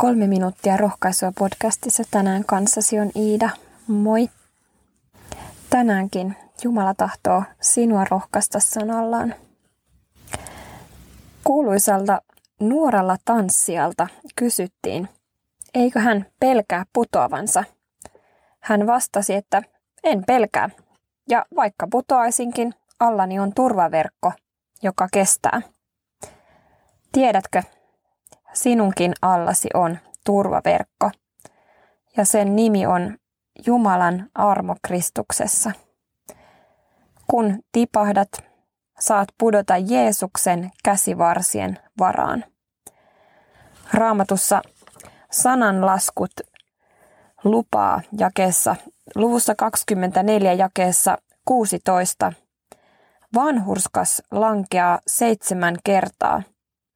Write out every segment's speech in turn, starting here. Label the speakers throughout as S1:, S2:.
S1: Kolme minuuttia rohkaisua podcastissa tänään kanssasi on Iida. Moi! Tänäänkin Jumala tahtoo sinua rohkaista sanallaan. Kuuluisalta nuoralla tanssijalta kysyttiin, eikö hän pelkää putoavansa. Hän vastasi, että en pelkää, ja vaikka putoaisinkin, allani on turvaverkko, joka kestää. Tiedätkö, sinunkin allasi on turvaverkko, ja sen nimi on Jumalan armo Kristuksessa. Kun tipahdat, saat pudota Jeesuksen käsivarsien varaan. Raamatussa sananlaskut lupaa jakeessa, luvussa 24 jakeessa 16. Vanhurskas lankeaa seitsemän kertaa,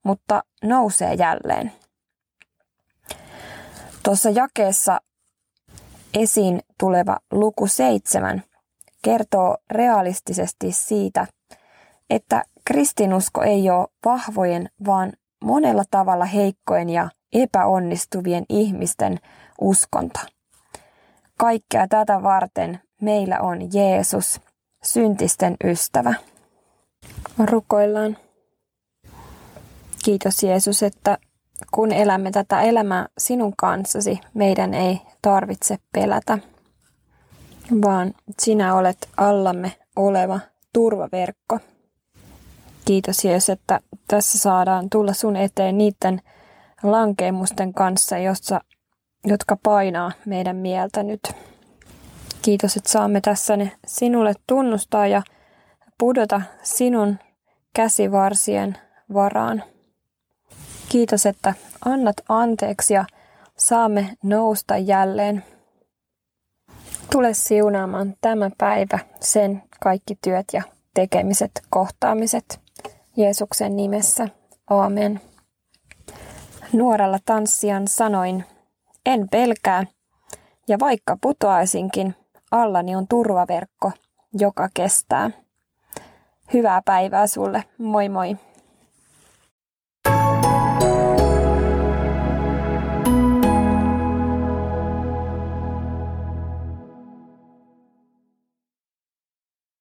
S1: mutta nousee jälleen. Tuossa jakeessa esiin tuleva luku seitsemän kertoo realistisesti siitä, että kristinusko ei ole vahvojen, vaan monella tavalla heikkojen ja epäonnistuvien ihmisten uskonto. Kaikkea tätä varten meillä on Jeesus, syntisten ystävä. Rukoillaan. Kiitos Jeesus, että kun elämme tätä elämää sinun kanssasi, meidän ei tarvitse pelätä, vaan sinä olet allamme oleva turvaverkko. Kiitos Jeesus, että tässä saadaan tulla sun eteen niiden lankeemusten kanssa, jossa, jotka painaa meidän mieltä nyt. Kiitos, että saamme tässä ne sinulle tunnustaa ja pudota sinun käsivarsien varaan. Kiitos, että annat anteeksi ja saamme nousta jälleen. Tule siunaamaan tämä päivä, sen kaikki työt ja tekemiset, kohtaamiset. Jeesuksen nimessä. Aamen. Nuorella tanssijan sanoin, en pelkää, ja vaikka putoaisinkin, allani on turvaverkko, joka kestää. Hyvää päivää sulle. Moi moi.